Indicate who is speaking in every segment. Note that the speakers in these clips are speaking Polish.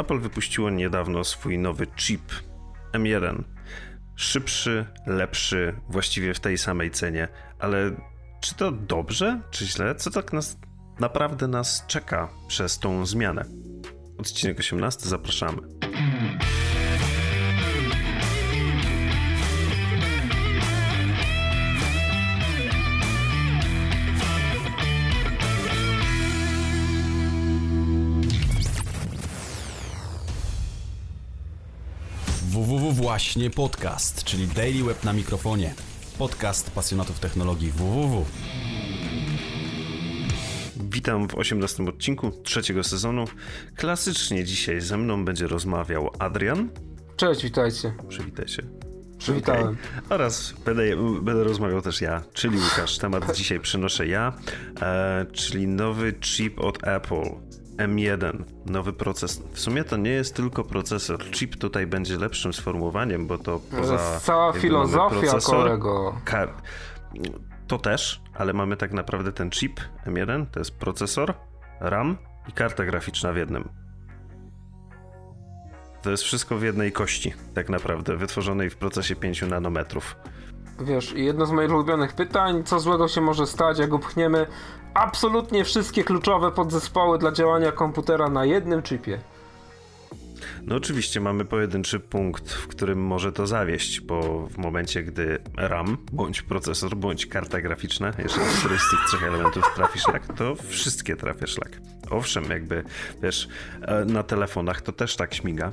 Speaker 1: Apple wypuściło niedawno swój nowy chip M1. Szybszy, lepszy, właściwie w tej samej cenie, ale czy to dobrze, czy źle? Co tak nas naprawdę nas czeka przez tą zmianę? Odcinek 18, zapraszamy.
Speaker 2: Właśnie podcast, czyli Daily Web na mikrofonie. Podcast pasjonatów technologii www.
Speaker 1: Witam w 18 odcinku trzeciego sezonu. Klasycznie dzisiaj ze mną będzie rozmawiał Adrian.
Speaker 3: Cześć, witajcie.
Speaker 1: Przywitaj się.
Speaker 3: Przywitałem. Okay.
Speaker 1: Oraz będę, będę rozmawiał też ja, czyli Łukasz. Temat dzisiaj przynoszę ja, e, czyli nowy chip od Apple. M1, nowy proces. W sumie to nie jest tylko procesor. Chip tutaj będzie lepszym sformułowaniem, bo to poza. To
Speaker 3: jest cała filozofia kolego.
Speaker 1: To też, ale mamy tak naprawdę ten chip M1, to jest procesor, RAM i karta graficzna w jednym. To jest wszystko w jednej kości, tak naprawdę, wytworzonej w procesie 5 nanometrów.
Speaker 3: Wiesz, jedno z moich ulubionych pytań, co złego się może stać, jak upchniemy absolutnie wszystkie kluczowe podzespoły dla działania komputera na jednym chipie.
Speaker 1: No oczywiście mamy pojedynczy punkt, w którym może to zawieść, bo w momencie, gdy RAM, bądź procesor, bądź karta graficzna, jeżeli któryś z tych trzech elementów trafi szlak, to wszystkie trafia szlak. Owszem, jakby, wiesz, e, na telefonach to też tak śmiga,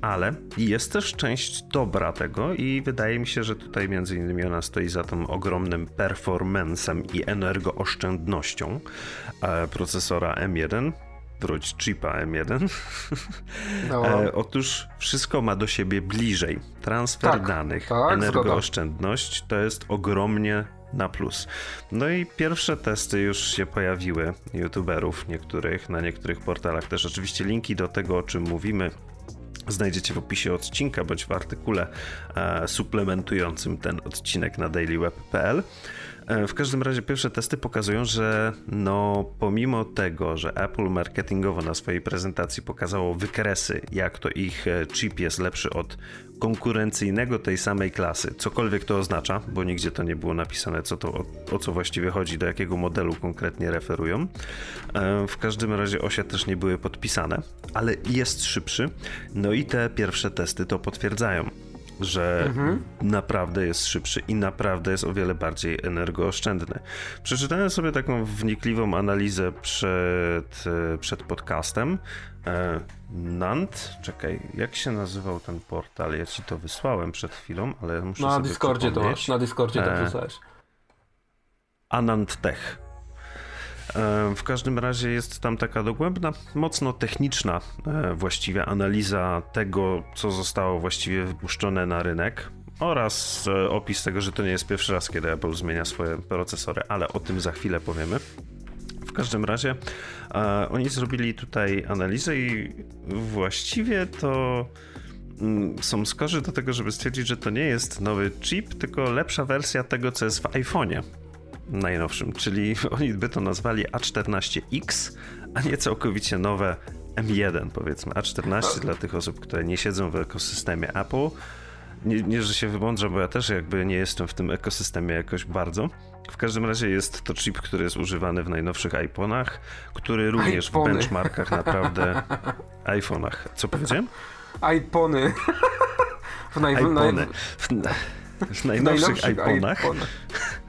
Speaker 1: ale jest też część dobra tego i wydaje mi się, że tutaj między innymi ona stoi za tym ogromnym performancem i energooszczędnością e, procesora M1, wróć chipa M1. No. E, otóż wszystko ma do siebie bliżej. Transfer tak, danych, tak, energooszczędność zgoda. to jest ogromnie na plus. No i pierwsze testy już się pojawiły youtuberów niektórych, na niektórych portalach też oczywiście linki do tego, o czym mówimy znajdziecie w opisie odcinka bądź w artykule e, suplementującym ten odcinek na dailyweb.pl. E, w każdym razie pierwsze testy pokazują, że no pomimo tego, że Apple marketingowo na swojej prezentacji pokazało wykresy, jak to ich e, chip jest lepszy od konkurencyjnego tej samej klasy, cokolwiek to oznacza, bo nigdzie to nie było napisane, co to, o, o co właściwie chodzi, do jakiego modelu konkretnie referują. E, w każdym razie osie też nie były podpisane, ale jest szybszy. No i te pierwsze testy to potwierdzają że mhm. naprawdę jest szybszy i naprawdę jest o wiele bardziej energooszczędny. Przeczytałem sobie taką wnikliwą analizę przed, e, przed podcastem. E, Nant, czekaj, jak się nazywał ten portal? Ja ci to wysłałem przed chwilą, ale muszę
Speaker 3: na
Speaker 1: sobie
Speaker 3: Discordzie to masz, na Discordzie to e, wysłałeś.
Speaker 1: Anant Tech. W każdym razie jest tam taka dogłębna, mocno techniczna e, właściwie analiza tego, co zostało właściwie wypuszczone na rynek oraz e, opis tego, że to nie jest pierwszy raz, kiedy Apple zmienia swoje procesory, ale o tym za chwilę powiemy. W każdym razie e, oni zrobili tutaj analizę i właściwie to mm, są skorzy do tego, żeby stwierdzić, że to nie jest nowy chip, tylko lepsza wersja tego, co jest w iPhone'ie najnowszym, czyli oni by to nazwali A14X, a nie całkowicie nowe M1 powiedzmy. A14 dla tych osób, które nie siedzą w ekosystemie Apple. Nie, nie, że się wymądrzę, bo ja też jakby nie jestem w tym ekosystemie jakoś bardzo. W każdym razie jest to chip, który jest używany w najnowszych iPhone'ach, który również iPhony. w benchmarkach naprawdę iPhone'ach. Co powiedziałem?
Speaker 3: iPhony.
Speaker 1: W, naj... iPhony. W, w najnowszych iPhone'ach. E,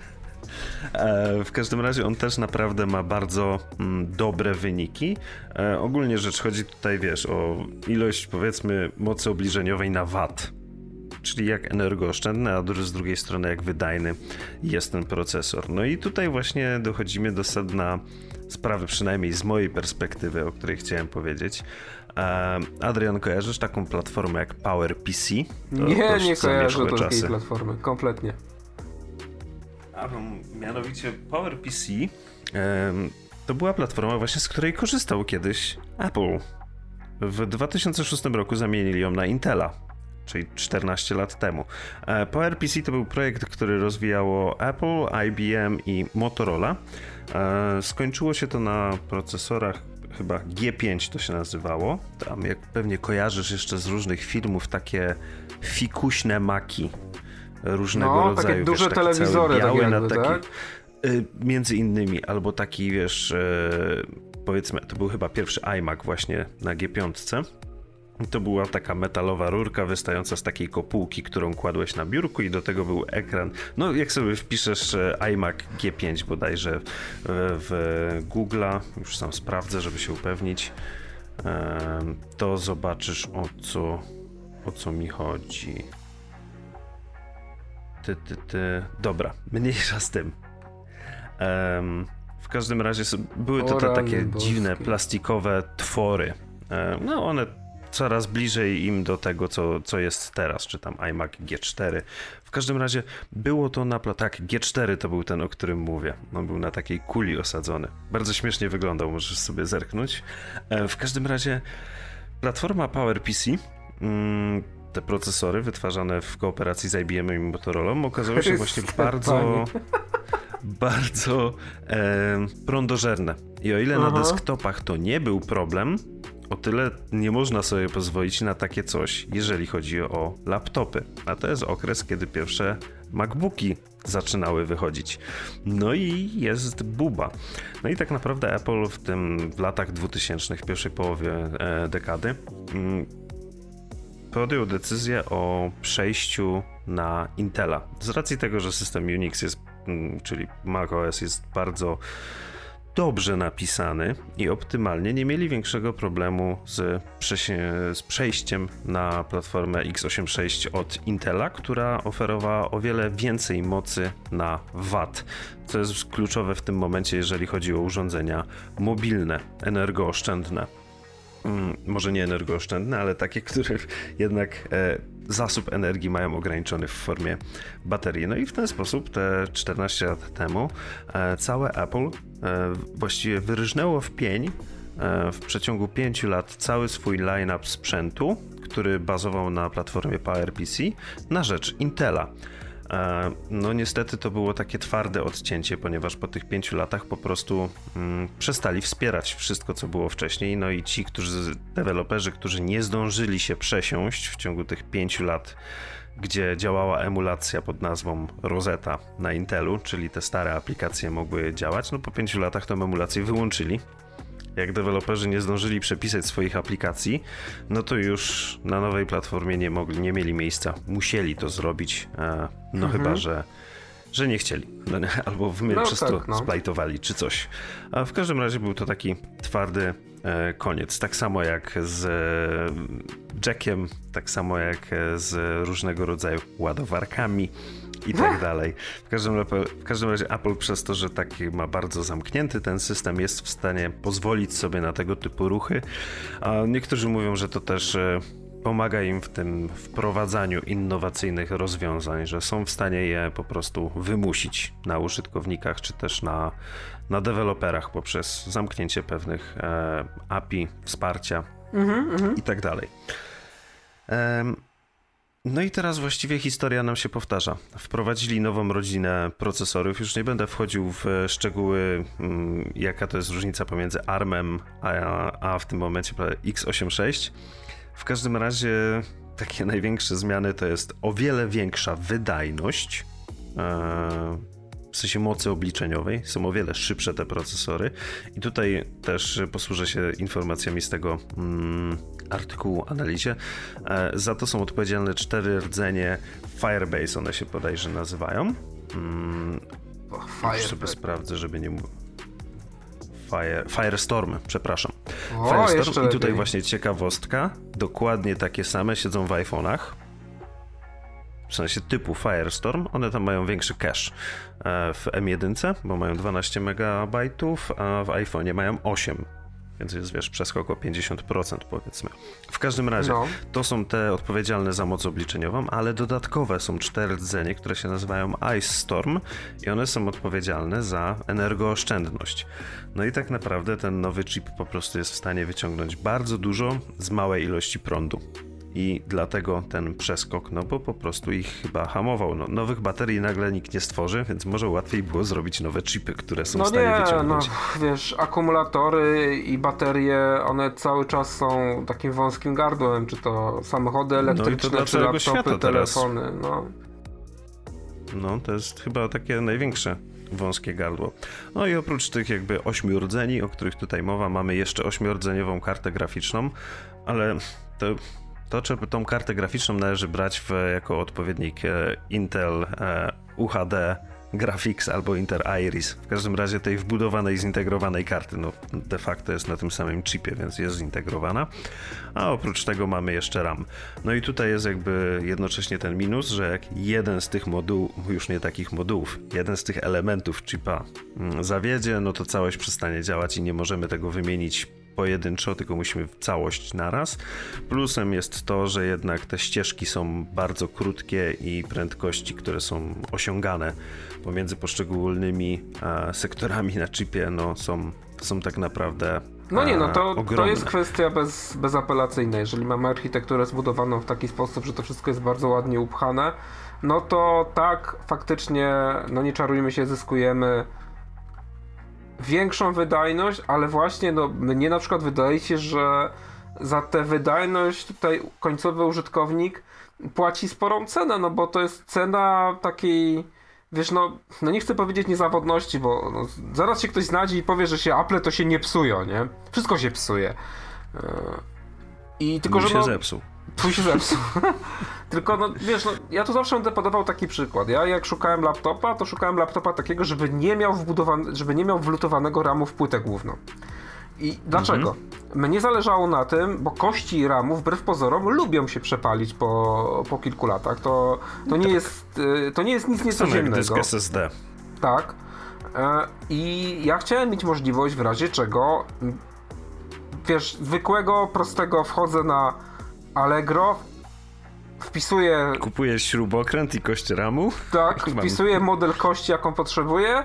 Speaker 1: w każdym razie on też naprawdę ma bardzo mm, dobre wyniki. E, ogólnie rzecz chodzi tutaj, wiesz, o ilość powiedzmy mocy obliżeniowej na watt czyli jak energooszczędny, a z drugiej strony jak wydajny jest ten procesor. No i tutaj właśnie dochodzimy do sedna sprawy, przynajmniej z mojej perspektywy, o której chciałem powiedzieć. E, Adrian, kojarzysz taką platformę jak PowerPC?
Speaker 3: nie, nie kojarzę takiej platformy, kompletnie.
Speaker 1: A mianowicie PowerPC to była platforma właśnie, z której korzystał kiedyś Apple. W 2006 roku zamienili ją na Intela, czyli 14 lat temu. E, PowerPC to był projekt, który rozwijało Apple, IBM i Motorola. E, skończyło się to na procesorach chyba G5 to się nazywało. Tam jak pewnie kojarzysz jeszcze z różnych filmów takie fikuśne maki różnego
Speaker 3: no,
Speaker 1: rodzaju.
Speaker 3: takie duże
Speaker 1: wiesz, taki
Speaker 3: telewizory,
Speaker 1: biały,
Speaker 3: takie,
Speaker 1: na
Speaker 3: jakby,
Speaker 1: taki,
Speaker 3: tak?
Speaker 1: y, Między innymi, albo taki wiesz, y, powiedzmy, to był chyba pierwszy iMac właśnie na G5. To była taka metalowa rurka wystająca z takiej kopułki, którą kładłeś na biurku i do tego był ekran. No jak sobie wpiszesz e, iMac G5 bodajże w, w Google'a, już sam sprawdzę, żeby się upewnić, to zobaczysz o co, o co mi chodzi. Ty, ty, ty. Dobra, mniejsza z tym. Em, w każdym razie były to te takie dziwne, plastikowe twory. E, No one coraz bliżej im do tego, co, co jest teraz, czy tam iMac G4. W każdym razie było to na... Tak, G4 to był ten, o którym mówię. On był na takiej kuli osadzony. Bardzo śmiesznie wyglądał, możesz sobie zerknąć. E, W każdym razie platforma PowerPC mm, te procesory wytwarzane w kooperacji z IBM i Motorola okazały się właśnie bardzo, bardzo e, prądożerne. I o ile na
Speaker 3: Aha.
Speaker 1: desktopach to nie był problem, o tyle nie można sobie pozwolić na takie coś, jeżeli chodzi o laptopy. A to jest okres, kiedy pierwsze MacBooki zaczynały wychodzić. No i jest buba. No i tak naprawdę Apple w tym w latach 2000, w pierwszej połowie e, dekady, mm, podjął decyzję o przejściu na Intela. Z racji tego, że system Unix jest, mm, czyli macOS jest bardzo dobrze napisany i optymalnie, nie mieli większego problemu z, z przejściem na platformę x86 od Intela, która oferowała o wiele więcej mocy na watt, co jest kluczowe w tym momencie, jeżeli chodzi o urządzenia mobilne, energooszczędne może nie energooszczędne, ale takie, które jednak e, zasób energii mają ograniczony w formie baterii. No i w ten sposób te 14 lat temu e, całe Apple e, właściwie wyryżnęło w pień w przeciągu 5 lat cały swój line-up sprzętu, który bazował na platformie PowerPC na rzecz Intela. No niestety to było takie twarde odcięcie, ponieważ po tych pięciu latach po prostu mm, przestali wspierać wszystko, co było wcześniej. No i ci, którzy, deweloperzy, którzy nie zdążyli się przesiąść w ciągu tych pięciu lat, gdzie działała emulacja pod nazwą Rosetta na Intelu, czyli te stare aplikacje mogły działać, no po pięciu latach tą emulację wyłączyli jak deweloperzy nie zdążyli przepisać swoich aplikacji, no to już na nowej platformie nie, mogli, nie mieli miejsca. Musieli to zrobić, e, no chyba, że, że nie chcieli. No, albo w
Speaker 3: No
Speaker 1: przez
Speaker 3: tak,
Speaker 1: to
Speaker 3: no.
Speaker 1: splajtowali, czy coś. A w każdym razie był to taki twardy e, koniec. Tak samo jak z e, Jackiem, tak samo jak e, z różnego rodzaju ładowarkami i tak dalej. W każdym, w każdym razie Apple przez to, że taki ma bardzo zamknięty ten system, jest w stanie pozwolić sobie na tego typu ruchy. A niektórzy mówią, że to też e, pomaga im w tym wprowadzaniu innowacyjnych rozwiązań, że są w stanie je po prostu wymusić na użytkownikach, czy też na, na deweloperach poprzez zamknięcie pewnych e, API, wsparcia i tak dalej. No i teraz właściwie historia nam się powtarza. Wprowadzili nową rodzinę procesorów. Już nie będę wchodził w szczegóły, mm, jaka to jest różnica pomiędzy ARM-em, a, a w tym momencie x86. W każdym razie takie największe zmiany to jest o wiele większa wydajność. W sensie mocy obliczeniowej są o wiele szybsze te procesory. I tutaj też posłużę się informacjami z tego mm, artykułu analizie. E, Za to są odpowiedzialne cztery rdzenie Firebase, one się bodajże nazywają. Mm, Już sobie sprawdzę, żeby nie mówić. Fire, Firestorm, przepraszam.
Speaker 3: O,
Speaker 1: Firestorm. I tutaj
Speaker 3: lepiej.
Speaker 1: właśnie ciekawostka. Dokładnie takie same siedzą w iPhone'ach. W sensie typu Firestorm. One tam mają większy cache e, w M1, bo mają 12 MB, a w iPhone'ie mają 8. Więc jest, wiesz, przeskok o 50% powiedzmy. W każdym razie,
Speaker 3: No.
Speaker 1: to są te odpowiedzialne za moc obliczeniową, ale dodatkowe są cztery rdzenie, które się nazywają Ice Storm i one są odpowiedzialne za energooszczędność. No i tak naprawdę ten nowy chip po prostu jest w stanie wyciągnąć bardzo dużo z małej ilości prądu. I dlatego ten przeskok, no bo po prostu ich chyba hamował. No, nowych baterii nagle nikt nie stworzy, więc może łatwiej było zrobić nowe chipy, które są
Speaker 3: no
Speaker 1: w stanie
Speaker 3: nie,
Speaker 1: wyciągnąć.
Speaker 3: No wiesz, akumulatory i baterie, one cały czas są takim wąskim gardłem, czy to samochody elektryczne, no czy laptopy, telefony. No.
Speaker 1: no to jest chyba takie największe wąskie gardło. No i oprócz tych jakby ośmiu rdzeni, o których tutaj mowa, mamy jeszcze ośmiordzeniową kartę graficzną, ale to to, czy tą kartę graficzną należy brać w, jako odpowiednik e, Intel e, UHD Graphics albo Inter Iris. W każdym razie tej wbudowanej, zintegrowanej karty, no de facto jest na tym samym chipie, więc jest zintegrowana. A oprócz tego mamy jeszcze RAM. No i tutaj jest jakby jednocześnie ten minus, że jak jeden z tych modułów, już nie takich modułów, jeden z tych elementów chipa mm, zawiedzie, no to całość przestanie działać i nie możemy tego wymienić pojedynczo, tylko musimy w całość naraz. Plusem jest to, że jednak te ścieżki są bardzo krótkie i prędkości, które są osiągane pomiędzy poszczególnymi e, sektorami na chipie, no są, są tak naprawdę
Speaker 3: no nie, no to, to jest kwestia bez, bezapelacyjna. Jeżeli mamy architekturę zbudowaną w taki sposób, że to wszystko jest bardzo ładnie upchane, no to tak, faktycznie, no nie czarujmy się, zyskujemy większą wydajność, ale właśnie no, mnie na przykład wydaje się, że za tę wydajność tutaj końcowy użytkownik płaci sporą cenę, no bo to jest cena takiej, wiesz, no, no nie chcę powiedzieć niezawodności, bo no, zaraz się ktoś znajdzie i powie, że się Apple to się nie psują, nie? Wszystko się psuje. E,
Speaker 1: I tylko, Mój że. No, się zepsuł.
Speaker 3: Twój się zepsuł. Tylko, no wiesz, no, ja tu zawsze będę podawał taki przykład. Ja jak szukałem laptopa, to szukałem laptopa takiego, żeby nie miał wbudowany, żeby nie miał wlutowanego ramu w płytę główną. I dlaczego? Mhm. Mnie zależało na tym, bo kości ramu wbrew pozorom lubią się przepalić po, po kilku latach. To, to, nie, tak. jest, y, to nie jest nic niecodziennego.
Speaker 1: dysk SSD.
Speaker 3: Tak. E, I ja chciałem mieć możliwość w razie czego wiesz, zwykłego, prostego wchodzę na Allegro, wpisuję...
Speaker 1: Kupuję śrubokręt i kość ramu?
Speaker 3: Tak, wpisuję model kości, jaką potrzebuję.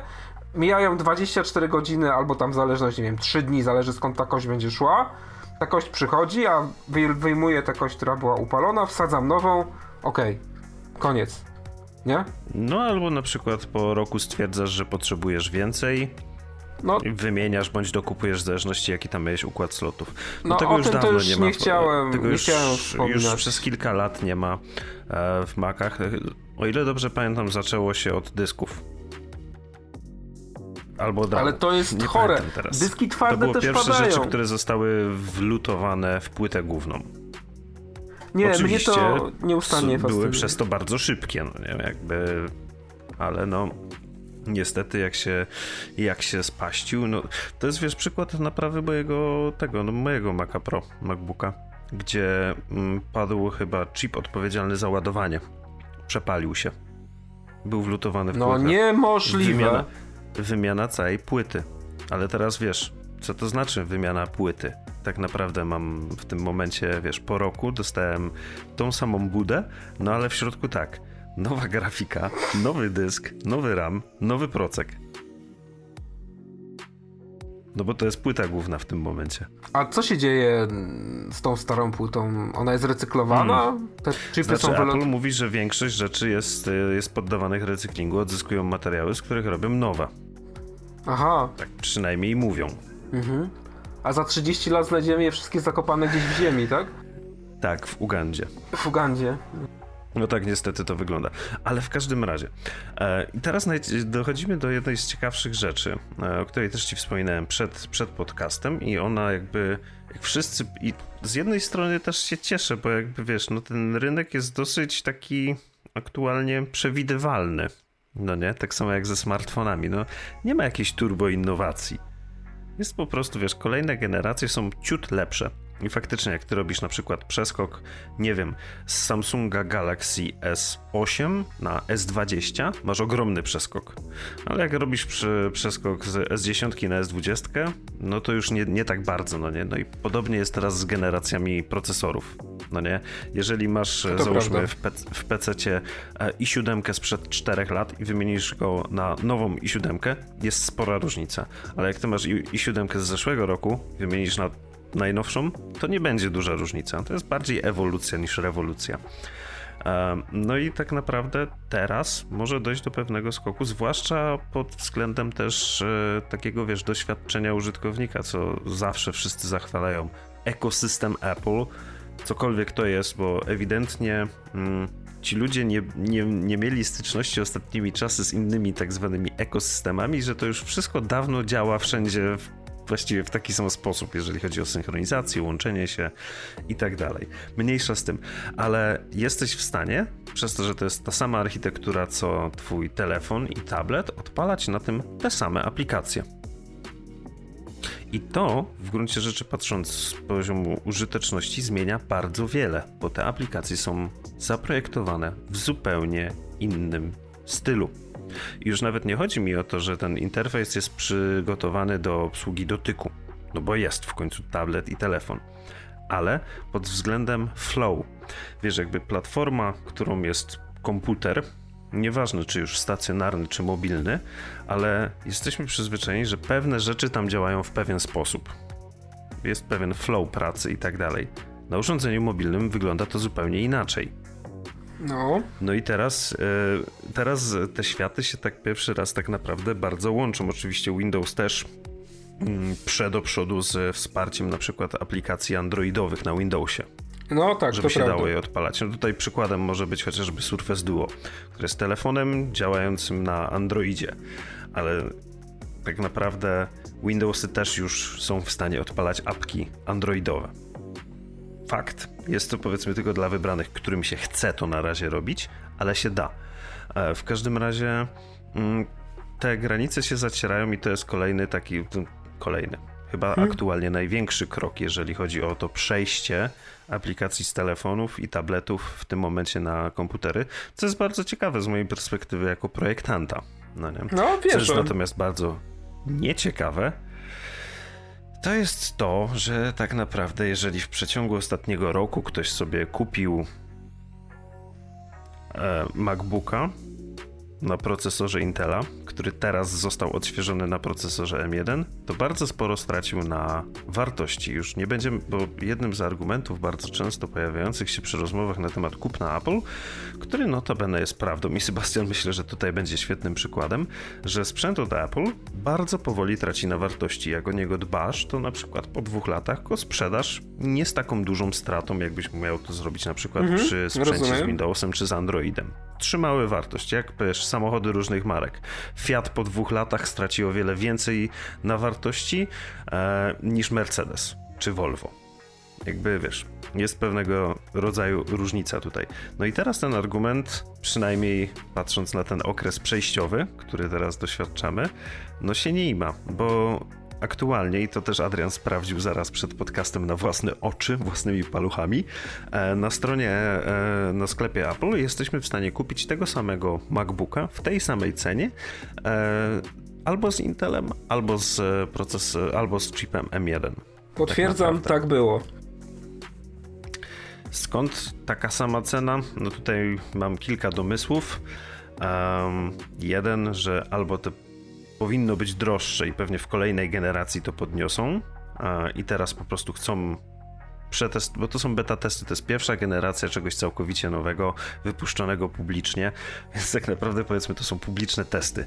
Speaker 3: Mijają 24 godziny, albo tam w zależności, nie wiem, 3 dni, zależy skąd ta kość będzie szła. Ta kość przychodzi, a wyjmuję tę kość, która była upalona, wsadzam nową, okej, okay. koniec. Nie?
Speaker 1: No albo na przykład po roku stwierdzasz, że potrzebujesz więcej, no, wymieniasz bądź dokupujesz w zależności jaki tam miałeś układ slotów.
Speaker 3: No, no tego już dawno już nie ma. Nie chciałem, tego
Speaker 1: nie
Speaker 3: już,
Speaker 1: chciałem już przez kilka lat nie ma e, w Macach. O ile dobrze pamiętam, zaczęło się od dysków. Albo od
Speaker 3: Ale to jest nie chore. Teraz. Dyski twarde
Speaker 1: To było
Speaker 3: też
Speaker 1: pierwsze
Speaker 3: padają.
Speaker 1: rzeczy, które zostały wlutowane w płytę główną.
Speaker 3: Nie, Oczywiście mnie to nieustannie
Speaker 1: były przez to bardzo szybkie, no nie, jakby, ale no niestety jak się, jak się spaścił, no to jest wiesz przykład naprawy mojego tego, no mojego Maca Pro, MacBooka, gdzie mm, padł chyba chip odpowiedzialny za ładowanie. Przepalił się. Był wlutowany w
Speaker 3: No niemożliwe.
Speaker 1: Wymiana, wymiana całej płyty. Ale teraz wiesz, co to znaczy wymiana płyty? Tak naprawdę mam w tym momencie, wiesz, po roku dostałem tą samą budę, no ale w środku tak nowa grafika, nowy dysk, nowy RAM, nowy procek. No bo to jest płyta główna w tym momencie.
Speaker 3: A co się dzieje z tą starą płytą? Ona jest recyklowana? Hmm.
Speaker 1: Te chipy znaczy, są Apple mówi, że większość rzeczy jest, y, jest poddawanych recyklingu, odzyskują materiały, z których robią nowe.
Speaker 3: Aha.
Speaker 1: Tak przynajmniej mówią. Mhm.
Speaker 3: A za 30 lat znajdziemy je wszystkie zakopane gdzieś w ziemi, tak?
Speaker 1: Tak, w Ugandzie.
Speaker 3: W Ugandzie.
Speaker 1: No tak niestety to wygląda. Ale w każdym razie. E, I teraz dochodzimy do jednej z ciekawszych rzeczy, e, o której też ci wspominałem przed, przed podcastem i ona jakby, jak wszyscy, i z jednej strony też się cieszę, bo jakby wiesz, no ten rynek jest dosyć taki aktualnie przewidywalny. No nie? Tak samo jak ze smartfonami. No nie ma jakiejś turbo innowacji. Jest po prostu, wiesz, kolejne generacje są ciut lepsze. I faktycznie, jak ty robisz na przykład przeskok, nie wiem, z Samsunga Galaxy S8 na S20, masz ogromny przeskok. Ale jak robisz przeskok z S10 na S20, no to już nie, nie tak bardzo, no nie? No i podobnie jest teraz z generacjami procesorów, no nie? Jeżeli masz, to załóżmy, w, pe w PC e, i7 sprzed 4 lat i wymienisz go na nową i7, jest spora różnica. Ale jak ty masz i7 z zeszłego roku, wymienisz na najnowszą, to nie będzie duża różnica. To jest bardziej ewolucja niż rewolucja. No i tak naprawdę teraz może dojść do pewnego skoku, zwłaszcza pod względem też e, takiego, wiesz, doświadczenia użytkownika, co zawsze wszyscy zachwalają. Ekosystem Apple, cokolwiek to jest, bo ewidentnie mm, ci ludzie nie, nie, nie mieli styczności ostatnimi czasy z innymi tak zwanymi ekosystemami, że to już wszystko dawno działa wszędzie właściwie w taki sam sposób, jeżeli chodzi o synchronizację, łączenie się i tak dalej. Mniejsza z tym, ale jesteś w stanie, przez to, że to jest ta sama architektura co twój telefon i tablet, odpalać na tym te same aplikacje. I to w gruncie rzeczy, patrząc z poziomu użyteczności, zmienia bardzo wiele, bo te aplikacje są zaprojektowane w zupełnie innym stylu. I już nawet nie chodzi mi o to, że ten interfejs jest przygotowany do obsługi dotyku, no bo jest w końcu tablet i telefon, ale pod względem flow. Wiesz, jakby platforma, którą jest komputer, nieważne czy już stacjonarny, czy mobilny, ale jesteśmy przyzwyczajeni, że pewne rzeczy tam działają w pewien sposób. Jest pewien flow pracy i tak dalej. Na urządzeniu mobilnym wygląda to zupełnie inaczej.
Speaker 3: No.
Speaker 1: No i teraz, e, teraz te światy się tak pierwszy raz tak naprawdę bardzo łączą. Oczywiście Windows też mm, przed do przodu z wsparciem na przykład aplikacji androidowych na Windowsie.
Speaker 3: No tak,
Speaker 1: żeby
Speaker 3: to
Speaker 1: się
Speaker 3: prawda.
Speaker 1: dało je odpalać. No tutaj przykładem może być chociażby Surface Duo, który jest telefonem działającym na Androidzie, ale tak naprawdę Windowsy też już są w stanie odpalać apki androidowe. Fakt. Jest to powiedzmy tylko dla wybranych, którym się chce to na razie robić, ale się da. E, w każdym razie mm, te granice się zacierają i to jest kolejny taki, kolejny, chyba hmm. aktualnie największy krok, jeżeli chodzi o to przejście aplikacji z telefonów i tabletów w tym momencie na komputery, co jest bardzo ciekawe z mojej perspektywy jako projektanta. No, nie?
Speaker 3: no wiesz.
Speaker 1: Co jest natomiast bardzo nieciekawe, to jest to, że tak naprawdę, jeżeli w przeciągu ostatniego roku ktoś sobie kupił e, MacBooka na procesorze Intela, który teraz został odświeżony na procesorze M1, to bardzo sporo stracił na wartości. Już nie będzie, bo jednym z argumentów bardzo często pojawiających się przy rozmowach na temat kupna Apple, który notabene jest prawdą i Sebastian myślę, że tutaj będzie świetnym przykładem, że sprzęt od Apple bardzo powoli traci na wartości. Jak o niego dbasz, to na przykład po dwóch latach go sprzedasz nie z taką dużą stratą, jakbyś miał to zrobić na przykład mhm, przy sprzęcie rozumiem. z Windowsem czy z Androidem. Trzymały wartość, jak wiesz, samochody różnych marek. Fiat po dwóch latach straci o wiele więcej na wartości e, niż Mercedes czy Volvo. Jakby wiesz, jest pewnego rodzaju różnica tutaj. No i teraz ten argument, przynajmniej patrząc na ten okres przejściowy, który teraz doświadczamy, no się nie ima, bo aktualnie, i to też Adrian sprawdził zaraz przed podcastem na własne oczy, własnymi paluchami, e, na stronie, e, na sklepie Apple jesteśmy w stanie kupić tego samego MacBooka w tej samej cenie e, albo z Intelem, albo z proces, albo z chipem M1.
Speaker 3: Potwierdzam, tak, tak było.
Speaker 1: Skąd taka sama cena? No tutaj mam kilka domysłów. Um, jeden, że albo te powinno być droższe i pewnie w kolejnej generacji to podniosą. I teraz po prostu chcą przetest, bo to są beta testy, to jest pierwsza generacja czegoś całkowicie nowego, wypuszczonego publicznie, więc tak naprawdę powiedzmy to są publiczne testy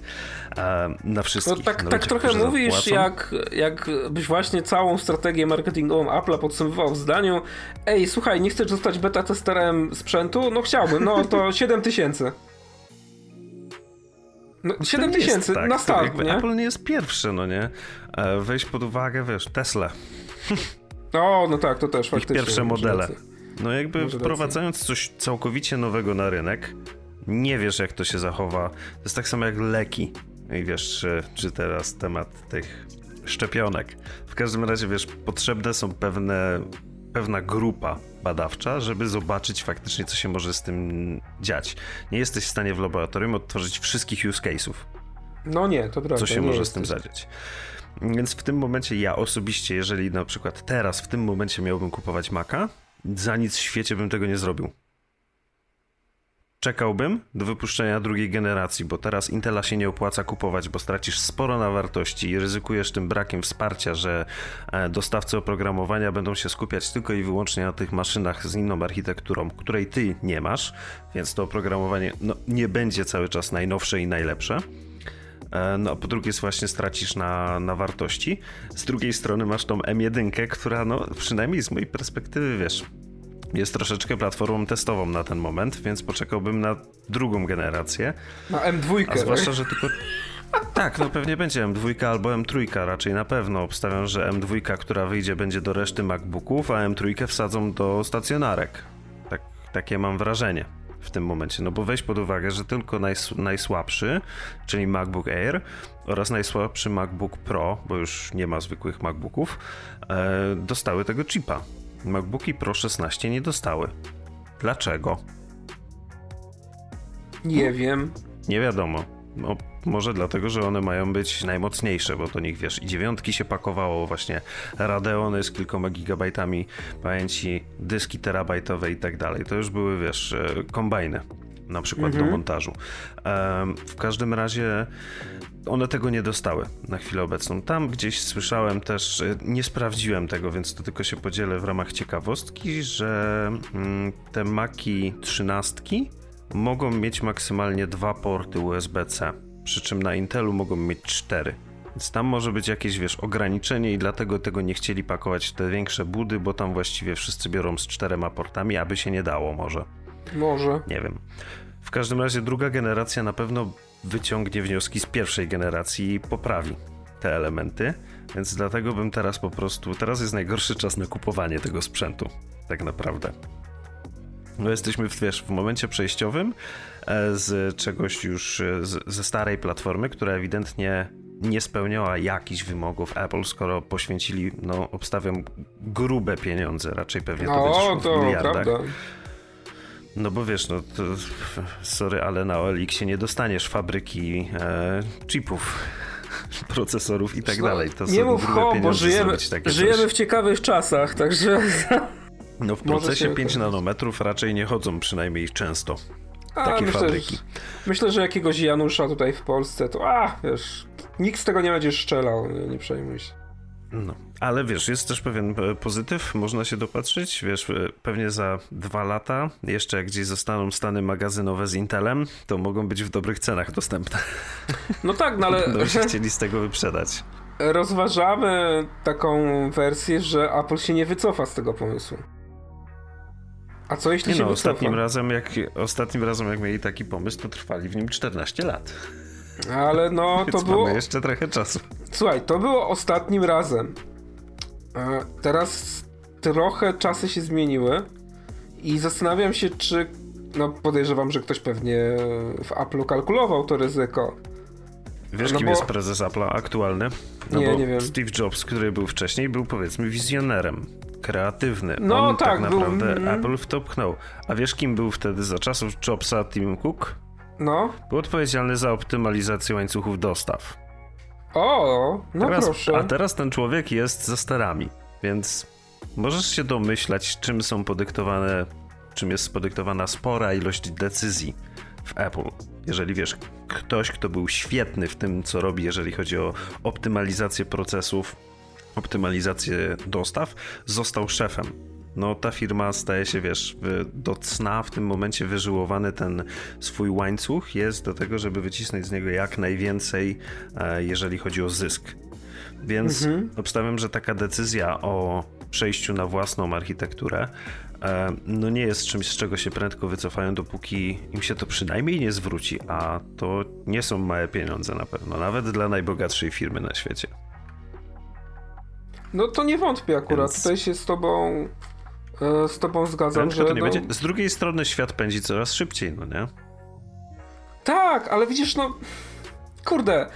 Speaker 1: na wszystkich.
Speaker 3: No, tak, tak trochę mówisz, jak, jak byś właśnie całą strategię marketingową Apple'a podsumował w zdaniu ej, słuchaj, nie chcesz zostać beta testerem sprzętu? No chciałbym, no to 7 tysięcy. No, 7 tysięcy tak, na start, nie?
Speaker 1: Apple nie jest pierwszy, no nie? E, weź pod uwagę, wiesz, Tesla.
Speaker 3: O, no tak, to też faktycznie.
Speaker 1: Ich pierwsze modele. No jakby wprowadzając coś całkowicie nowego na rynek, nie wiesz jak to się zachowa. To jest tak samo jak leki. I wiesz, czy, czy teraz temat tych szczepionek. W każdym razie, wiesz, potrzebne są pewne, pewna grupa badawcza, żeby zobaczyć faktycznie, co się może z tym dziać. Nie jesteś w stanie w laboratorium odtworzyć wszystkich use case'ów.
Speaker 3: No nie, to prawda.
Speaker 1: Co się może z tym zadziać. Więc w tym momencie ja osobiście, jeżeli na przykład teraz, w tym momencie miałbym kupować Maca, za nic w świecie bym tego nie zrobił. Czekałbym do wypuszczenia drugiej generacji, bo teraz Intela się nie opłaca kupować, bo stracisz sporo na wartości i ryzykujesz tym brakiem wsparcia, że e, dostawcy oprogramowania będą się skupiać tylko i wyłącznie na tych maszynach z inną architekturą, której ty nie masz, więc to oprogramowanie no, nie będzie cały czas najnowsze i najlepsze. E, no, po drugie, właśnie stracisz na, na wartości. Z drugiej strony masz tą M1, która, no, przynajmniej z mojej perspektywy, wiesz, jest troszeczkę platformą testową na ten moment, więc poczekałbym na drugą generację.
Speaker 3: Na M2.
Speaker 1: A zwłaszcza, że tylko. Tak, no pewnie będzie M2 albo M3, raczej na pewno. Obstawiam, że M2, która wyjdzie, będzie do reszty MacBooków, a M3 wsadzą do stacjonarek. Tak, takie mam wrażenie w tym momencie. No bo weź pod uwagę, że tylko najs najsłabszy, czyli MacBook Air oraz najsłabszy MacBook Pro, bo już nie ma zwykłych MacBooków, e, dostały tego chipa. MacBooki Pro 16 nie dostały. Dlaczego?
Speaker 3: Nie wiem.
Speaker 1: Nie wiadomo. No, może dlatego, że one mają być najmocniejsze, bo to nich wiesz, i dziewiątki się pakowało, właśnie Radeony z kilkoma gigabajtami pamięci, dyski terabajtowe i tak dalej. To już były, wiesz, e, kombajny na przykład mhm. do montażu. w każdym razie one tego nie dostały na chwilę obecną. Tam gdzieś słyszałem też, nie sprawdziłem tego, więc to tylko się podzielę w ramach ciekawostki, że mm, te Maki 13 mogą mieć maksymalnie dwa porty USB-C, przy czym na Intelu mogą mieć cztery. Więc tam może być jakieś, wiesz, ograniczenie i dlatego tego nie chcieli pakować w te większe budy, bo tam właściwie wszyscy biorą z czterema portami, aby się nie dało może.
Speaker 3: Może.
Speaker 1: Nie wiem. W każdym razie druga generacja na pewno wyciągnie wnioski z pierwszej generacji i poprawi te elementy, więc dlatego bym teraz po prostu, teraz jest najgorszy czas na kupowanie tego sprzętu, tak naprawdę. No jesteśmy w, wiesz, w momencie przejściowym e, z czegoś już e, z, ze starej platformy, która ewidentnie nie spełniała jakichś wymogów Apple, skoro poświęcili, no obstawiam, grube pieniądze, raczej pewnie to
Speaker 3: no,
Speaker 1: będzie w miliardach.
Speaker 3: Prawda.
Speaker 1: No bo wiesz, no to sorry, ale na OLX nie dostaniesz fabryki e, chipów, procesorów i tak no, dalej. To
Speaker 3: nie mów ho, bo żyjemy, żyjemy w ciekawych czasach, także...
Speaker 1: No w procesie 5 nanometrów raczej nie chodzą przynajmniej często. A, takie myślę, fabryki. Że,
Speaker 3: myślę, że jakiegoś Janusza tutaj w Polsce to, a wiesz, nikt z tego nie będzie szczelał, nie, nie przejmuj się.
Speaker 1: No, ale wiesz, jest też pewien e, pozytyw, można się dopatrzyć, wiesz, e, pewnie za dwa lata, jeszcze jak gdzieś zostaną stany magazynowe z Intelem, to mogą być w dobrych cenach dostępne.
Speaker 3: No tak, no ale...
Speaker 1: Będą się chcieli z tego wyprzedać.
Speaker 3: Rozważamy taką wersję, że Apple się nie wycofa z tego pomysłu. A co jeśli nie się no,
Speaker 1: ostatnim razem, jak, ostatnim razem jak mieli taki pomysł, to trwali w nim 14 lat.
Speaker 3: Ale no, to było...
Speaker 1: Mamy jeszcze trochę czasu.
Speaker 3: Słuchaj, to było ostatnim razem. Teraz trochę czasy się zmieniły i zastanawiam się, czy no podejrzewam, że ktoś pewnie w Apple kalkulował to ryzyko.
Speaker 1: Wiesz, no kim bo... jest prezes Apple'a aktualny?
Speaker 3: No nie, nie wiem.
Speaker 1: Steve Jobs, który był wcześniej, był powiedzmy wizjonerem, kreatywny. No On tak, tak naprawdę był... Apple w to pchnął. A wiesz, kim był wtedy za czasów Jobsa Tim Cook?
Speaker 3: No.
Speaker 1: Był odpowiedzialny za optymalizację łańcuchów dostaw.
Speaker 3: O, no
Speaker 1: teraz,
Speaker 3: proszę.
Speaker 1: A teraz ten człowiek jest za sterami, więc możesz się domyślać, czym są podyktowane, czym jest podyktowana spora ilość decyzji w Apple. Jeżeli wiesz, ktoś, kto był świetny w tym, co robi, jeżeli chodzi o optymalizację procesów, optymalizację dostaw, został szefem no ta firma staje się, wiesz, do cna w tym momencie wyżyłowany ten swój łańcuch jest do tego, żeby wycisnąć z niego jak najwięcej, e, jeżeli chodzi o zysk. Więc mhm. obstawiam, że taka decyzja o przejściu na własną architekturę e, no nie jest czymś, z czego się prędko wycofają, dopóki im się to przynajmniej nie zwróci, a to nie są małe pieniądze na pewno, nawet dla najbogatszej firmy na świecie.
Speaker 3: No to nie wątpię akurat. Więc... Tutaj się z tobą z tobą zgadzam,
Speaker 1: że... To nie no... będzie. Z drugiej strony świat pędzi coraz szybciej, no nie?
Speaker 3: Tak, ale widzisz, no... Kurde, e,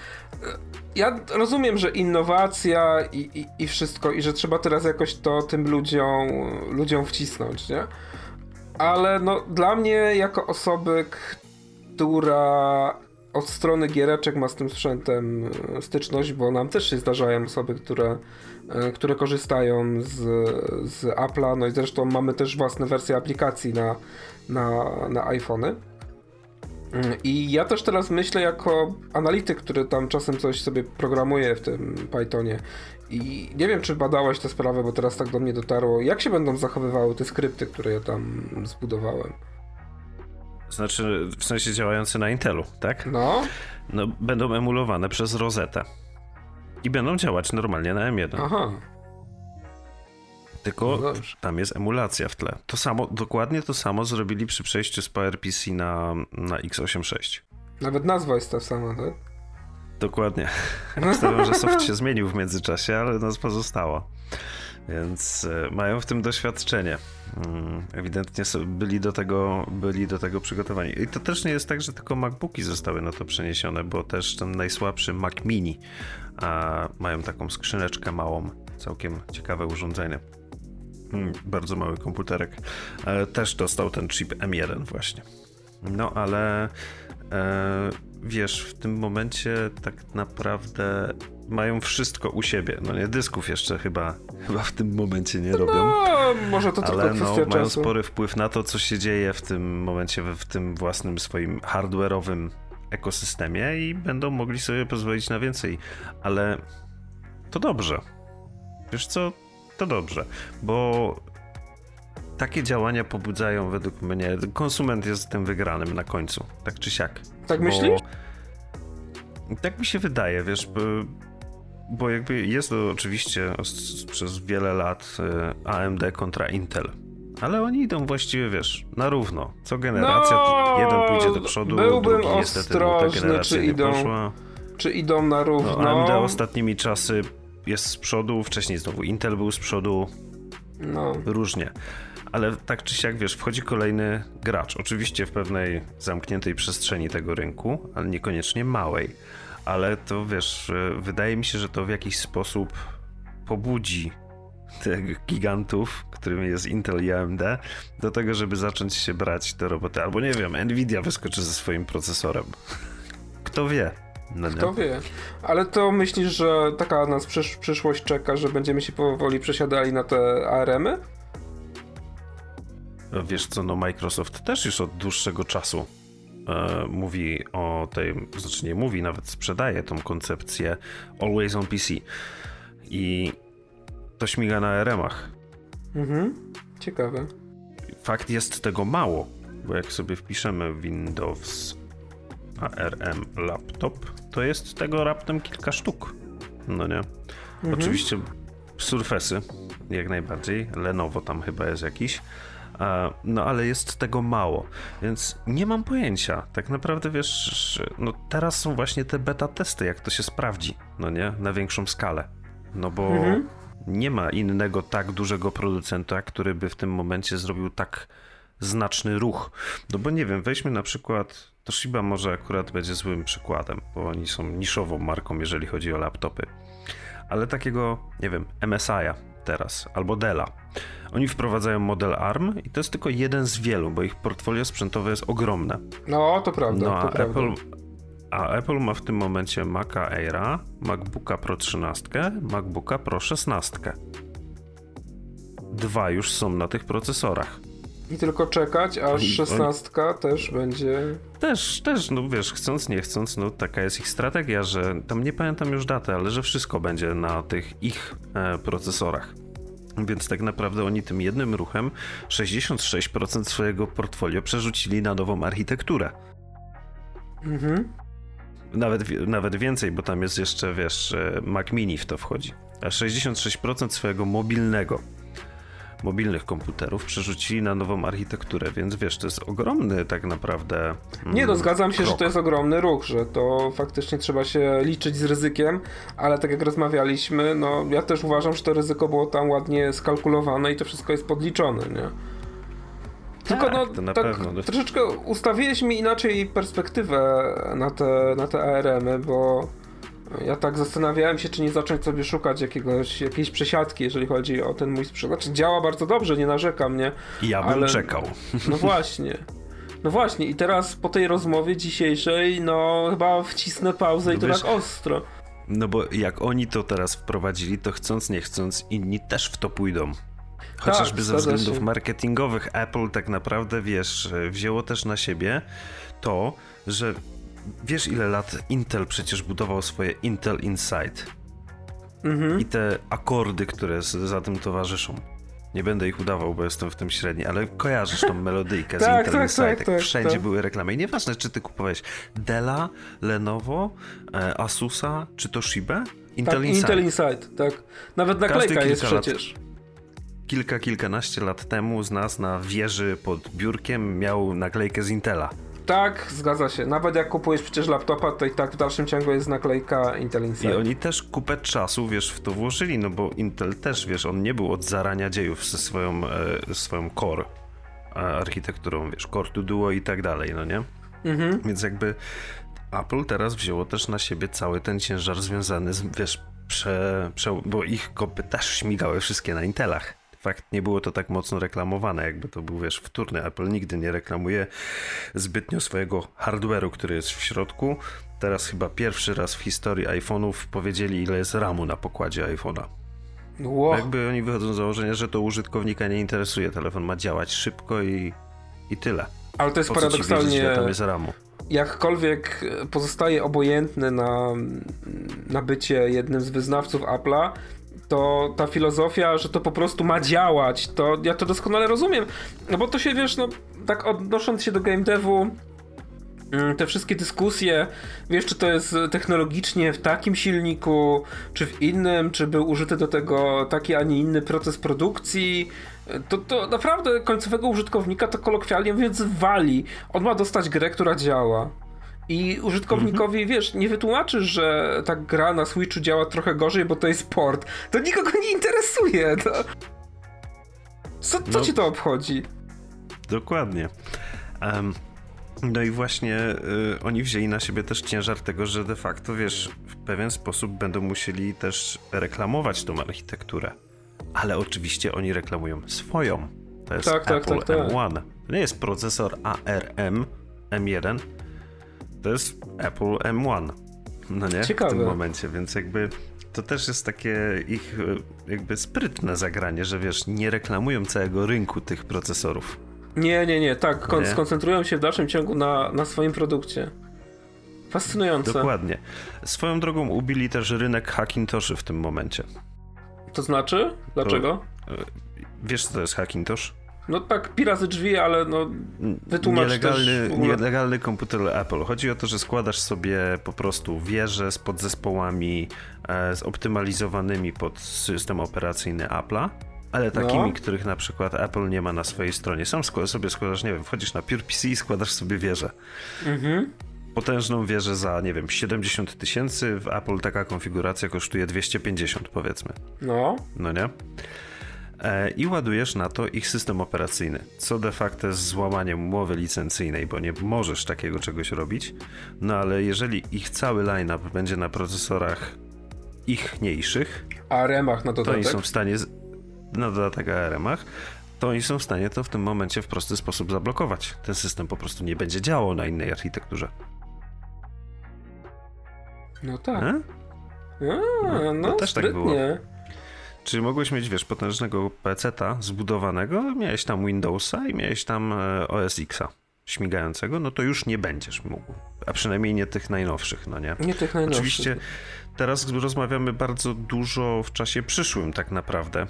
Speaker 3: ja rozumiem, że innowacja i, i, i, wszystko, i że trzeba teraz jakoś to tym ludziom, ludziom wcisnąć, nie? Ale no, dla mnie, jako osoby, która od strony giereczek ma z tym sprzętem e, styczność, bo nam też się zdarzają osoby, które E, które korzystają z, z Apple'a, no i zresztą mamy też własne wersje aplikacji na, na, na iPhony. I ja też teraz myślę jako analityk, który tam czasem coś sobie programuje w tym Pythonie. I nie wiem, czy badałeś tę sprawę, bo teraz tak do mnie dotarło. Jak się będą zachowywały te skrypty, które ja tam zbudowałem?
Speaker 1: Znaczy, w sensie działające na Intelu, tak?
Speaker 3: No.
Speaker 1: No, będą emulowane przez Rozetę. I będą działać normalnie na M1.
Speaker 3: Aha.
Speaker 1: Tylko no tam jest emulacja w tle. To samo, dokładnie to samo zrobili przy przejściu z PowerPC na, na x86.
Speaker 3: Nawet nazwa jest ta sama, tak?
Speaker 1: Dokładnie. Obstawiam, że soft się zmienił w międzyczasie, ale nazwa została. Więc e, mają w tym doświadczenie. Mm, ewidentnie byli do, tego, byli do tego przygotowani. I to też nie jest tak, że tylko MacBooki zostały na to przeniesione, bo też ten najsłabszy Mac Mini a mają taką skrzyneczkę małą, całkiem ciekawe urządzenie. Mm, bardzo mały komputerek. Też dostał ten chip M1 właśnie. No ale e, wiesz, w tym momencie tak naprawdę mają wszystko u siebie. No nie, dysków jeszcze chyba, chyba w tym momencie nie robią.
Speaker 3: No, może to
Speaker 1: ale
Speaker 3: tylko kwestia
Speaker 1: no, mają spory wpływ na to, co się dzieje w tym momencie, w, w tym własnym swoim hardware'owym ekosystemie i będą mogli sobie pozwolić na więcej. Ale to dobrze. Wiesz co? To dobrze, bo takie działania pobudzają według mnie. Konsument jest tym wygranym na końcu, tak czy siak.
Speaker 3: Tak myślisz?
Speaker 1: Tak mi się wydaje, wiesz, bo, jakby jest to oczywiście przez wiele lat e, AMD kontra Intel. Ale oni idą właściwie, wiesz, na równo. Co generacja no, jeden pójdzie do przodu,
Speaker 3: byłbym
Speaker 1: drugi niestety no, ta generacja czy idą, poszła.
Speaker 3: Czy idą na równo?
Speaker 1: No, AMD ostatnimi czasy jest z przodu, wcześniej znowu Intel był z przodu. No. Różnie. Ale tak czy siak, wiesz, wchodzi kolejny gracz. Oczywiście w pewnej zamkniętej przestrzeni tego rynku, ale niekoniecznie małej. Ale to wiesz, wydaje mi się, że to w jakiś sposób pobudzi tych gigantów, którymi jest Intel i AMD, do tego, żeby zacząć się brać do roboty. Albo nie wiem, Nvidia wyskoczy ze swoim procesorem. Kto wie?
Speaker 3: No Kto wie. Ale to myślisz, że taka nas przysz przyszłość czeka, że będziemy się powoli przesiadali na te ARM-y?
Speaker 1: Wiesz co, no Microsoft też już od dłuższego czasu e, mówi o tej, znaczy nie mówi, nawet sprzedaje tą koncepcję Always on PC. I to śmiga na ARM-ach.
Speaker 3: Mhm, ciekawe.
Speaker 1: Fakt jest tego mało, bo jak sobie wpiszemy Windows ARM laptop, to jest tego raptem kilka sztuk. No nie? Mhm. Oczywiście Surfesy, jak najbardziej. Lenovo tam chyba jest jakiś. No ale jest tego mało, więc nie mam pojęcia. Tak naprawdę wiesz, no teraz są właśnie te beta testy, jak to się sprawdzi, no nie? Na większą skalę. No bo mhm. nie ma innego tak dużego producenta, który by w tym momencie zrobił tak znaczny ruch. No bo nie wiem, weźmy na przykład, Toshiba może akurat będzie złym przykładem, bo oni są niszową marką, jeżeli chodzi o laptopy. Ale takiego, nie wiem, MSI'a teraz, albo Della. Oni wprowadzają model ARM i to jest tylko jeden z wielu, bo ich portfolio sprzętowe jest ogromne.
Speaker 3: No, to prawda. No, a,
Speaker 1: to
Speaker 3: Apple,
Speaker 1: prawda. a Apple ma w tym momencie Maca Aira, MacBooka Pro 13, MacBooka Pro 16. Dwa już są na tych procesorach.
Speaker 3: I tylko czekać, aż szesnastka też będzie.
Speaker 1: Też, też, no wiesz, chcąc, nie chcąc, no taka jest ich strategia, że tam nie pamiętam już daty, ale że wszystko będzie na tych ich e, procesorach. Więc tak naprawdę oni tym jednym ruchem 66% swojego portfolio przerzucili na nową architekturę. Mhm. Nawet, nawet więcej, bo tam jest jeszcze, wiesz, e, Mac Mini w to wchodzi. A 66% swojego mobilnego mobilnych komputerów przerzucili na nową architekturę, więc wiesz, to jest ogromny tak naprawdę.
Speaker 3: Mm, nie, no zgadzam się, krok. że to jest ogromny ruch, że to faktycznie trzeba się liczyć z ryzykiem, ale tak jak rozmawialiśmy, no ja też uważam, że to ryzyko było tam ładnie skalkulowane i to wszystko jest podliczone, nie? Tylko tak, no, tak pewno. No. troszeczkę ustawiłeś mi inaczej perspektywę na te, na te ARM-y, bo ja tak zastanawiałem się, czy nie zacząć sobie szukać jakiegoś, jakiejś przesiadki, jeżeli chodzi o ten mój sprzęt. Znaczy, działa bardzo dobrze, nie narzekam, nie?
Speaker 1: Ja bym ale... czekał.
Speaker 3: No właśnie. No właśnie, i teraz po tej rozmowie dzisiejszej, no chyba wcisnę pauzę no i to wiesz, tak ostro.
Speaker 1: No bo jak oni to teraz wprowadzili, to chcąc, nie chcąc, inni też w to pójdą. Chociażby tak, ze względów się. marketingowych Apple tak naprawdę, wiesz, wzięło też na siebie to, że wiesz ile lat Intel przecież budował swoje Intel Insight. Mhm. I te akordy, które za tym towarzyszą. Nie będę ich udawał, bo jestem w tym średni, ale kojarzysz tą melodyjkę z tak, Intel tak, Insight. Tak, tak, Wszędzie tak. były reklamy. I nieważne, czy ty kupowałeś Della, Lenovo, e, Asusa, czy to Shiba?
Speaker 3: Intel tak. Intel Insight, tak. Nawet naklejka jest przecież.
Speaker 1: Lat, kilka, kilkanaście lat temu z nas na wieży pod biurkiem miał naklejkę z Intela.
Speaker 3: Tak, zgadza się. Nawet jak kupujesz przecież laptopa, to i tak w dalszym ciągu jest naklejka Intel Insight.
Speaker 1: I oni też kupę czasu, wiesz, w to włożyli, no bo Intel też, wiesz, on nie był od zarania dziejów ze swoją, e, swoją core architekturą, wiesz, core to duo i tak dalej, no nie? Mhm. Więc jakby Apple teraz wzięło też na siebie cały ten ciężar związany z, wiesz, prze, prze, bo ich kopy też śmigały wszystkie na Intelach fakt nie było to tak mocno reklamowane, jakby to był, wiesz, wtórny. Apple nigdy nie reklamuje zbytnio swojego hardware'u, który jest w środku. Teraz chyba pierwszy raz w historii iPhone'ów powiedzieli, ile jest RAMu na pokładzie iPhone'a. Wow. Jakby oni wychodzą z założenia, że to użytkownika nie interesuje. Telefon ma działać szybko i, i tyle.
Speaker 3: Ale to jest po paradoksalnie. Wiedzieć, tam jest RAMu? Jakkolwiek pozostaje obojętny na, na bycie jednym z wyznawców Apple'a, to ta filozofia, że to po prostu ma działać, to ja to doskonale rozumiem. No bo to się wiesz, no tak odnosząc się do game devu, mm, te wszystkie dyskusje, wiesz, czy to jest technologicznie w takim silniku, czy w innym, czy był użyty do tego taki, a nie inny proces produkcji, to, to naprawdę końcowego użytkownika to kolokwialnie mówiąc wali. On ma dostać grę, która działa. I użytkownikowi, mm -hmm. wiesz, nie wytłumaczysz, że ta gra na Switchu działa trochę gorzej, bo to jest port. To nikogo nie interesuje. To... Co, co no, ci to obchodzi?
Speaker 1: Dokładnie. Um, no i właśnie y, oni wzięli na siebie też ciężar tego, że de facto, wiesz, w pewien sposób będą musieli też reklamować tą architekturę. Ale oczywiście oni reklamują swoją. To jest tak, tak Apple tak, tak, M1. To nie jest procesor ARM M1, to jest Apple M1. No nie? Ciekawe. W tym momencie, więc jakby to też jest takie ich e, jakby sprytne zagranie, że wiesz, nie reklamują całego rynku tych procesorów.
Speaker 3: Nie, nie, nie, tak, nie? skoncentrują się w dalszym ciągu na, na swoim produkcie. Fascynujące.
Speaker 1: Dokładnie. Swoją drogą ubili też rynek Hackintoszy w tym momencie.
Speaker 3: To znaczy? Dlaczego? To, e,
Speaker 1: wiesz co to jest Hackintosh?
Speaker 3: No tak, pi razy drzwi, ale no wytłumacz
Speaker 1: nielegalny,
Speaker 3: też
Speaker 1: nielegalny komputer Apple. Chodzi o to, że składasz sobie po prostu wieże z podzespołami e, zoptymalizowanymi pod system operacyjny Apple'a, ale takimi, no. których na przykład Apple nie ma na swojej stronie. Sam sobie składasz, nie wiem, wchodzisz na PC i składasz sobie wieżę. Mhm. Potężną wieżę za, nie wiem, 70 tysięcy. W Apple taka konfiguracja kosztuje 250 powiedzmy.
Speaker 3: No.
Speaker 1: No nie? E, i ładujesz na to ich system operacyjny, co de facto jest złamaniem umowy licencyjnej, bo nie możesz takiego czegoś robić. No ale jeżeli ich cały line-up będzie na procesorach ichniejszych,
Speaker 3: ARM-ach na dodatek,
Speaker 1: to oni są w stanie, na dodatek ARM-ach, to oni są w stanie to w tym momencie w prosty sposób zablokować. Ten system po prostu nie będzie działał na innej architekturze.
Speaker 3: No tak. A? A, no, no też tak było.
Speaker 1: Czyli mogłeś mieć, wiesz, potężnego PC-ta zbudowanego, miałeś tam Windowsa i miałeś tam e, OS X-a śmigającego, no to już nie będziesz mógł. A przynajmniej nie tych najnowszych, no nie?
Speaker 3: Nie tych najnowszych.
Speaker 1: Oczywiście teraz rozmawiamy bardzo dużo w czasie przyszłym tak naprawdę,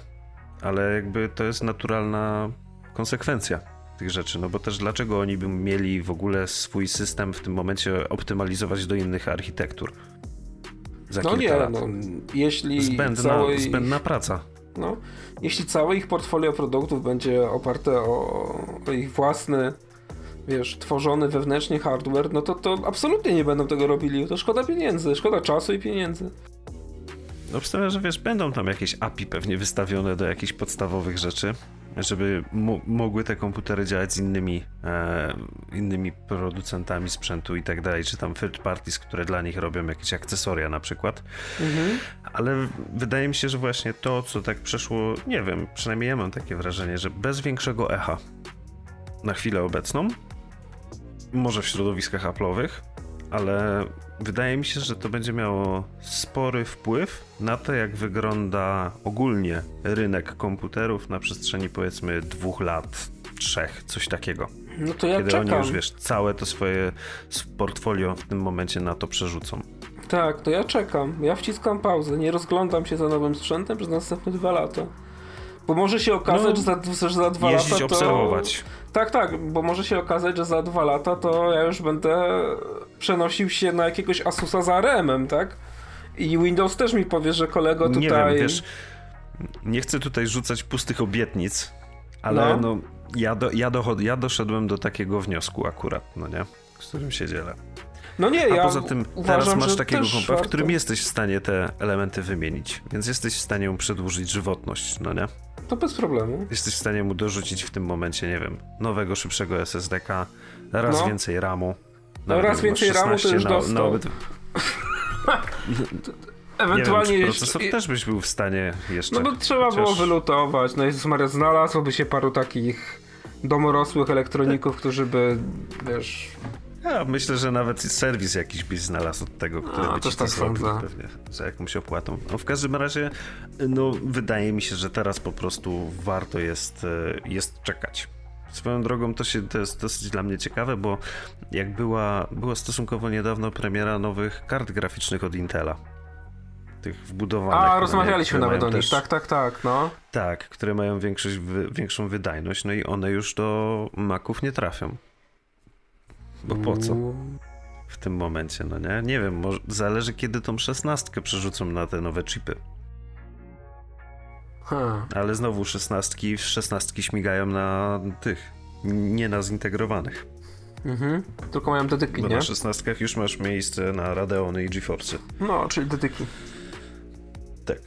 Speaker 1: ale jakby to jest naturalna konsekwencja tych rzeczy, no bo też dlaczego oni by mieli w ogóle swój system w tym momencie optymalizować do innych architektur? Za no kilka nie, lat. No,
Speaker 3: jeśli
Speaker 1: zbędna, całej... zbędna praca.
Speaker 3: No, jeśli całe ich portfolio produktów będzie oparte o, o ich własny, wiesz, tworzony wewnętrznie hardware, no to, to absolutnie nie będą tego robili. To szkoda pieniędzy, szkoda czasu i pieniędzy.
Speaker 1: Obstawiam, że wiesz, będą tam jakieś API pewnie wystawione do jakichś podstawowych rzeczy, żeby mogły te komputery działać z innymi, e, innymi producentami sprzętu i tak dalej, czy tam third parties, które dla nich robią jakieś akcesoria na przykład. Mhm. Ale wydaje mi się, że właśnie to, co tak przeszło, nie wiem, przynajmniej ja mam takie wrażenie, że bez większego echa na chwilę obecną, może w środowiskach Apple'owych, ale wydaje mi się, że to będzie miało spory wpływ na to, jak wygląda ogólnie rynek komputerów na przestrzeni powiedzmy dwóch lat, trzech, coś takiego.
Speaker 3: No to ja
Speaker 1: Kiedy
Speaker 3: czekam.
Speaker 1: oni już, wiesz, całe to swoje portfolio w tym momencie na to przerzucą.
Speaker 3: Tak, to ja czekam. Ja wciskam pauzę. Nie rozglądam się za nowym sprzętem przez następne dwa lata. Bo może się okazać, no, że, za, że za dwa
Speaker 1: jeździć,
Speaker 3: lata
Speaker 1: to... obserwować.
Speaker 3: Tak, tak, bo może się okazać, że za dwa lata to ja już będę przenosił się na jakiegoś Asusa za ARM-em, tak? I Windows też mi powie, że kolego tutaj...
Speaker 1: Nie wiem, wiesz, nie chcę tutaj rzucać pustych obietnic, ale no, no ja, do, ja, dochod, ja doszedłem do takiego wniosku akurat, no nie? Z którym się dzielę.
Speaker 3: No nie,
Speaker 1: A
Speaker 3: ja
Speaker 1: poza tym
Speaker 3: uważam,
Speaker 1: teraz masz takiego kompa, w którym jesteś w stanie te elementy wymienić, więc jesteś w stanie mu przedłużyć żywotność, no nie?
Speaker 3: To bez problemu.
Speaker 1: Jesteś w stanie mu dorzucić w tym momencie, nie wiem, nowego, szybszego SSD-ka, raz no. więcej RAMu.
Speaker 3: No raz więcej RAMu to już dostał. Nawet...
Speaker 1: Ewentualnie nie wiem, procesor też byś był w stanie jeszcze.
Speaker 3: No bo trzeba chociaż... było wylutować. No Jezus Maria, znalazłoby się paru takich domorosłych elektroników, którzy by, wiesz...
Speaker 1: Ja myślę, że nawet serwis jakiś byś znalazł od tego, który
Speaker 3: A,
Speaker 1: by ci to
Speaker 3: tak
Speaker 1: zrobił pewnie za jakąś opłatą. No w każdym razie, no wydaje mi się, że teraz po prostu warto jest, jest czekać. Swoją drogą to, się, to jest dosyć dla mnie ciekawe, bo jak była, była stosunkowo niedawno premiera nowych kart graficznych od Intela, tych wbudowanych.
Speaker 3: A, rozmawialiśmy nawet o nich, też, tak, tak, tak, no.
Speaker 1: Tak, które mają większość, większą wydajność, no i one już do Maców nie trafią. Bo po co? W tym momencie, no nie? Nie wiem, może zależy kiedy tą szesnastkę przerzucą na te nowe chipy.
Speaker 3: Hmm.
Speaker 1: Ale znowu szesnastki, szesnastki śmigają na tych, nie na zintegrowanych.
Speaker 3: Mhm. Tylko mają dedyki,
Speaker 1: Bo
Speaker 3: nie?
Speaker 1: na szesnastkach już masz miejsce na Radeony i GeForce.
Speaker 3: No, czyli dedyki.
Speaker 1: Tak.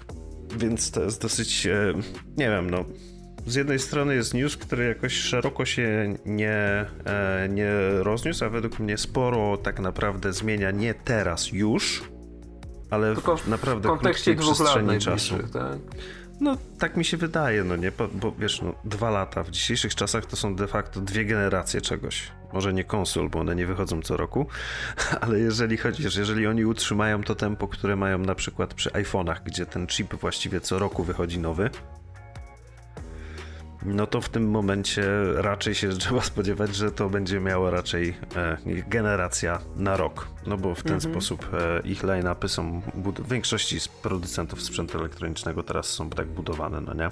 Speaker 1: Więc to jest dosyć, e, nie wiem, no. Z jednej strony jest news, który jakoś szeroko się nie, e, nie rozniósł, a według mnie sporo tak naprawdę zmienia nie teraz już, ale w naprawdę
Speaker 3: w kontekście dwóch lat
Speaker 1: czasu.
Speaker 3: Tak?
Speaker 1: No, tak mi się wydaje, no nie, bo, bo wiesz, no, dwa lata w dzisiejszych czasach to są de facto dwie generacje czegoś. Może nie konsol, bo one nie wychodzą co roku, ale jeżeli chodzi, jeżeli oni utrzymają to tempo, które mają na przykład przy iPhone'ach, gdzie ten chip właściwie co roku wychodzi nowy, no to w tym momencie raczej się trzeba spodziewać, że to będzie miało raczej e, generacja na rok. No bo w ten
Speaker 3: Mhm.
Speaker 1: sposób e, ich line-upy są, w większości z producentów sprzętu elektronicznego teraz są tak budowane, no nie?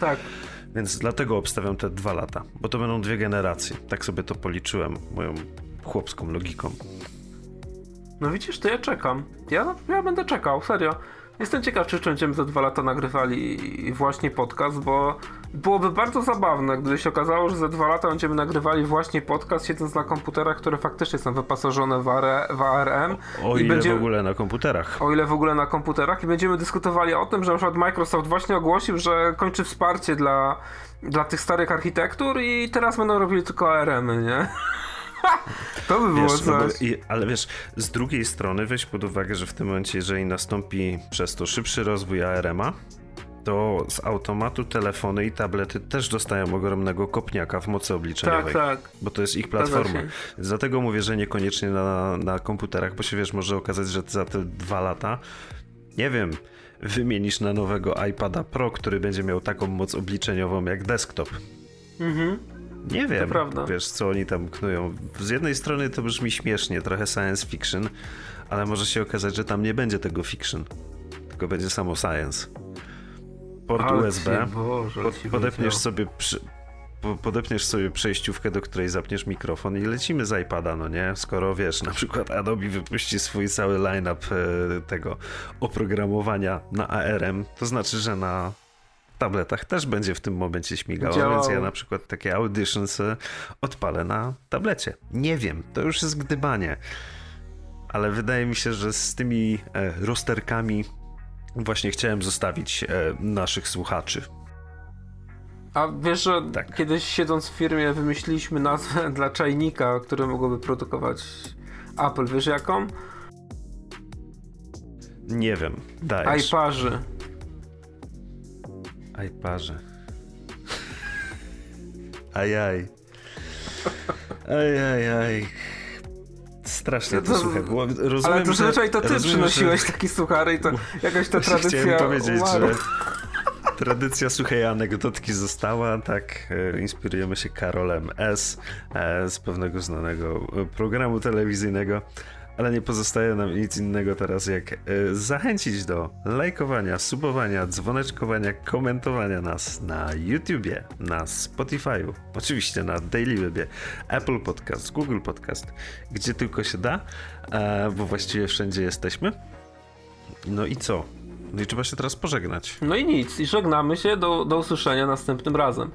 Speaker 3: Tak.
Speaker 1: Więc dlatego obstawiam te dwa lata, bo to będą dwie generacje. Tak sobie to policzyłem moją chłopską logiką.
Speaker 3: No widzisz, to ja czekam. Ja, ja będę czekał, serio. Jestem ciekaw, czy będziemy za dwa lata nagrywali właśnie podcast, bo byłoby bardzo zabawne, gdyby się okazało, że za dwa lata będziemy nagrywali właśnie podcast, siedząc na komputerach, które faktycznie są wyposażone w, AR, w ARM.
Speaker 1: O, o ile będzie, w ogóle na komputerach.
Speaker 3: O ile w ogóle na komputerach i będziemy dyskutowali o tym, że na przykład Microsoft właśnie ogłosił, że kończy wsparcie dla, dla tych starych architektur i teraz będą robili tylko ARM-y, nie? to by było
Speaker 1: wiesz,
Speaker 3: coś.
Speaker 1: ale wiesz, z drugiej strony weź pod uwagę, że w tym momencie, jeżeli nastąpi przez to szybszy rozwój ARM-a, to z automatu telefony i tablety też dostają ogromnego kopniaka w mocy obliczeniowej.
Speaker 3: Tak, tak.
Speaker 1: Bo to jest ich platforma. Więc dlatego mówię, że niekoniecznie na, na komputerach, bo się wiesz, może okazać, że za te dwa lata, nie wiem, wymienisz na nowego iPada Pro, który będzie miał taką moc obliczeniową jak desktop.
Speaker 3: Mhm.
Speaker 1: Nie wiem, wiesz, co oni tam knują. Z jednej strony to brzmi śmiesznie, trochę science fiction, ale może się okazać, że tam nie będzie tego fiction, tylko będzie samo science. Port
Speaker 3: Ale
Speaker 1: USB,
Speaker 3: Boże,
Speaker 1: pod, podepniesz sobie przy, podepniesz sobie przejściówkę, do której zapniesz mikrofon i lecimy z iPada, no nie? Skoro wiesz, na przykład Adobe wypuści swój cały line-up e, tego oprogramowania na ARM, to znaczy, że na tabletach też będzie w tym momencie śmigało, Działało. więc ja na przykład takie auditions odpalę na tablecie. Nie wiem, to już jest gdybanie. Ale wydaje mi się, że z tymi e, rosterkami właśnie chciałem zostawić e, naszych słuchaczy.
Speaker 3: A wiesz, że tak. kiedyś siedząc w firmie wymyśliliśmy nazwę dla czajnika, który mogłoby produkować Apple. Wiesz jaką?
Speaker 1: Nie wiem. Dajesz.
Speaker 3: iParzy.
Speaker 1: iParze. Ajaj. Ajajaj. Strasznie to, to słuchaj. Było, rozumiem,
Speaker 3: ale to zazwyczaj to ty rozumiem, przynosiłeś że... takie suchary i to jakaś ta tradycja
Speaker 1: Chciałem powiedzieć, że tradycja suchej anegdotki została, tak, e, inspirujemy się Karolem S. E, z pewnego znanego programu telewizyjnego ale nie pozostaje nam nic innego teraz jak y, zachęcić do lajkowania, subowania, dzwoneczkowania, komentowania nas na YouTubie, na Spotify'u, oczywiście na Daily Webie, Apple Podcast, Google Podcast, gdzie tylko się da, e, bo właściwie wszędzie jesteśmy. No i co? No i trzeba się teraz pożegnać.
Speaker 3: No i nic, i żegnamy się do, do usłyszenia następnym razem.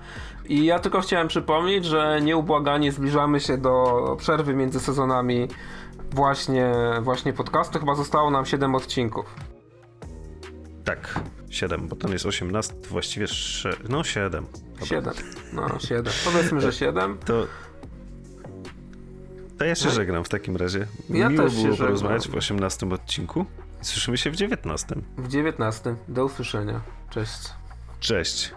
Speaker 3: I ja tylko chciałem przypomnieć, że nieubłaganie zbliżamy się do przerwy między sezonami właśnie, właśnie podcastu. Chyba zostało nam 7 odcinków.
Speaker 1: Tak, 7, bo ten jest 18, właściwie 6, no 7.
Speaker 3: 7, no 7. Powiedzmy, że 7.
Speaker 1: To, to ja się no. żegnam w takim razie.
Speaker 3: Ja
Speaker 1: Miło
Speaker 3: też
Speaker 1: było porozmawiać w 18 odcinku. Słyszymy się w 19.
Speaker 3: W 19. Do usłyszenia. Cześć.
Speaker 1: Cześć.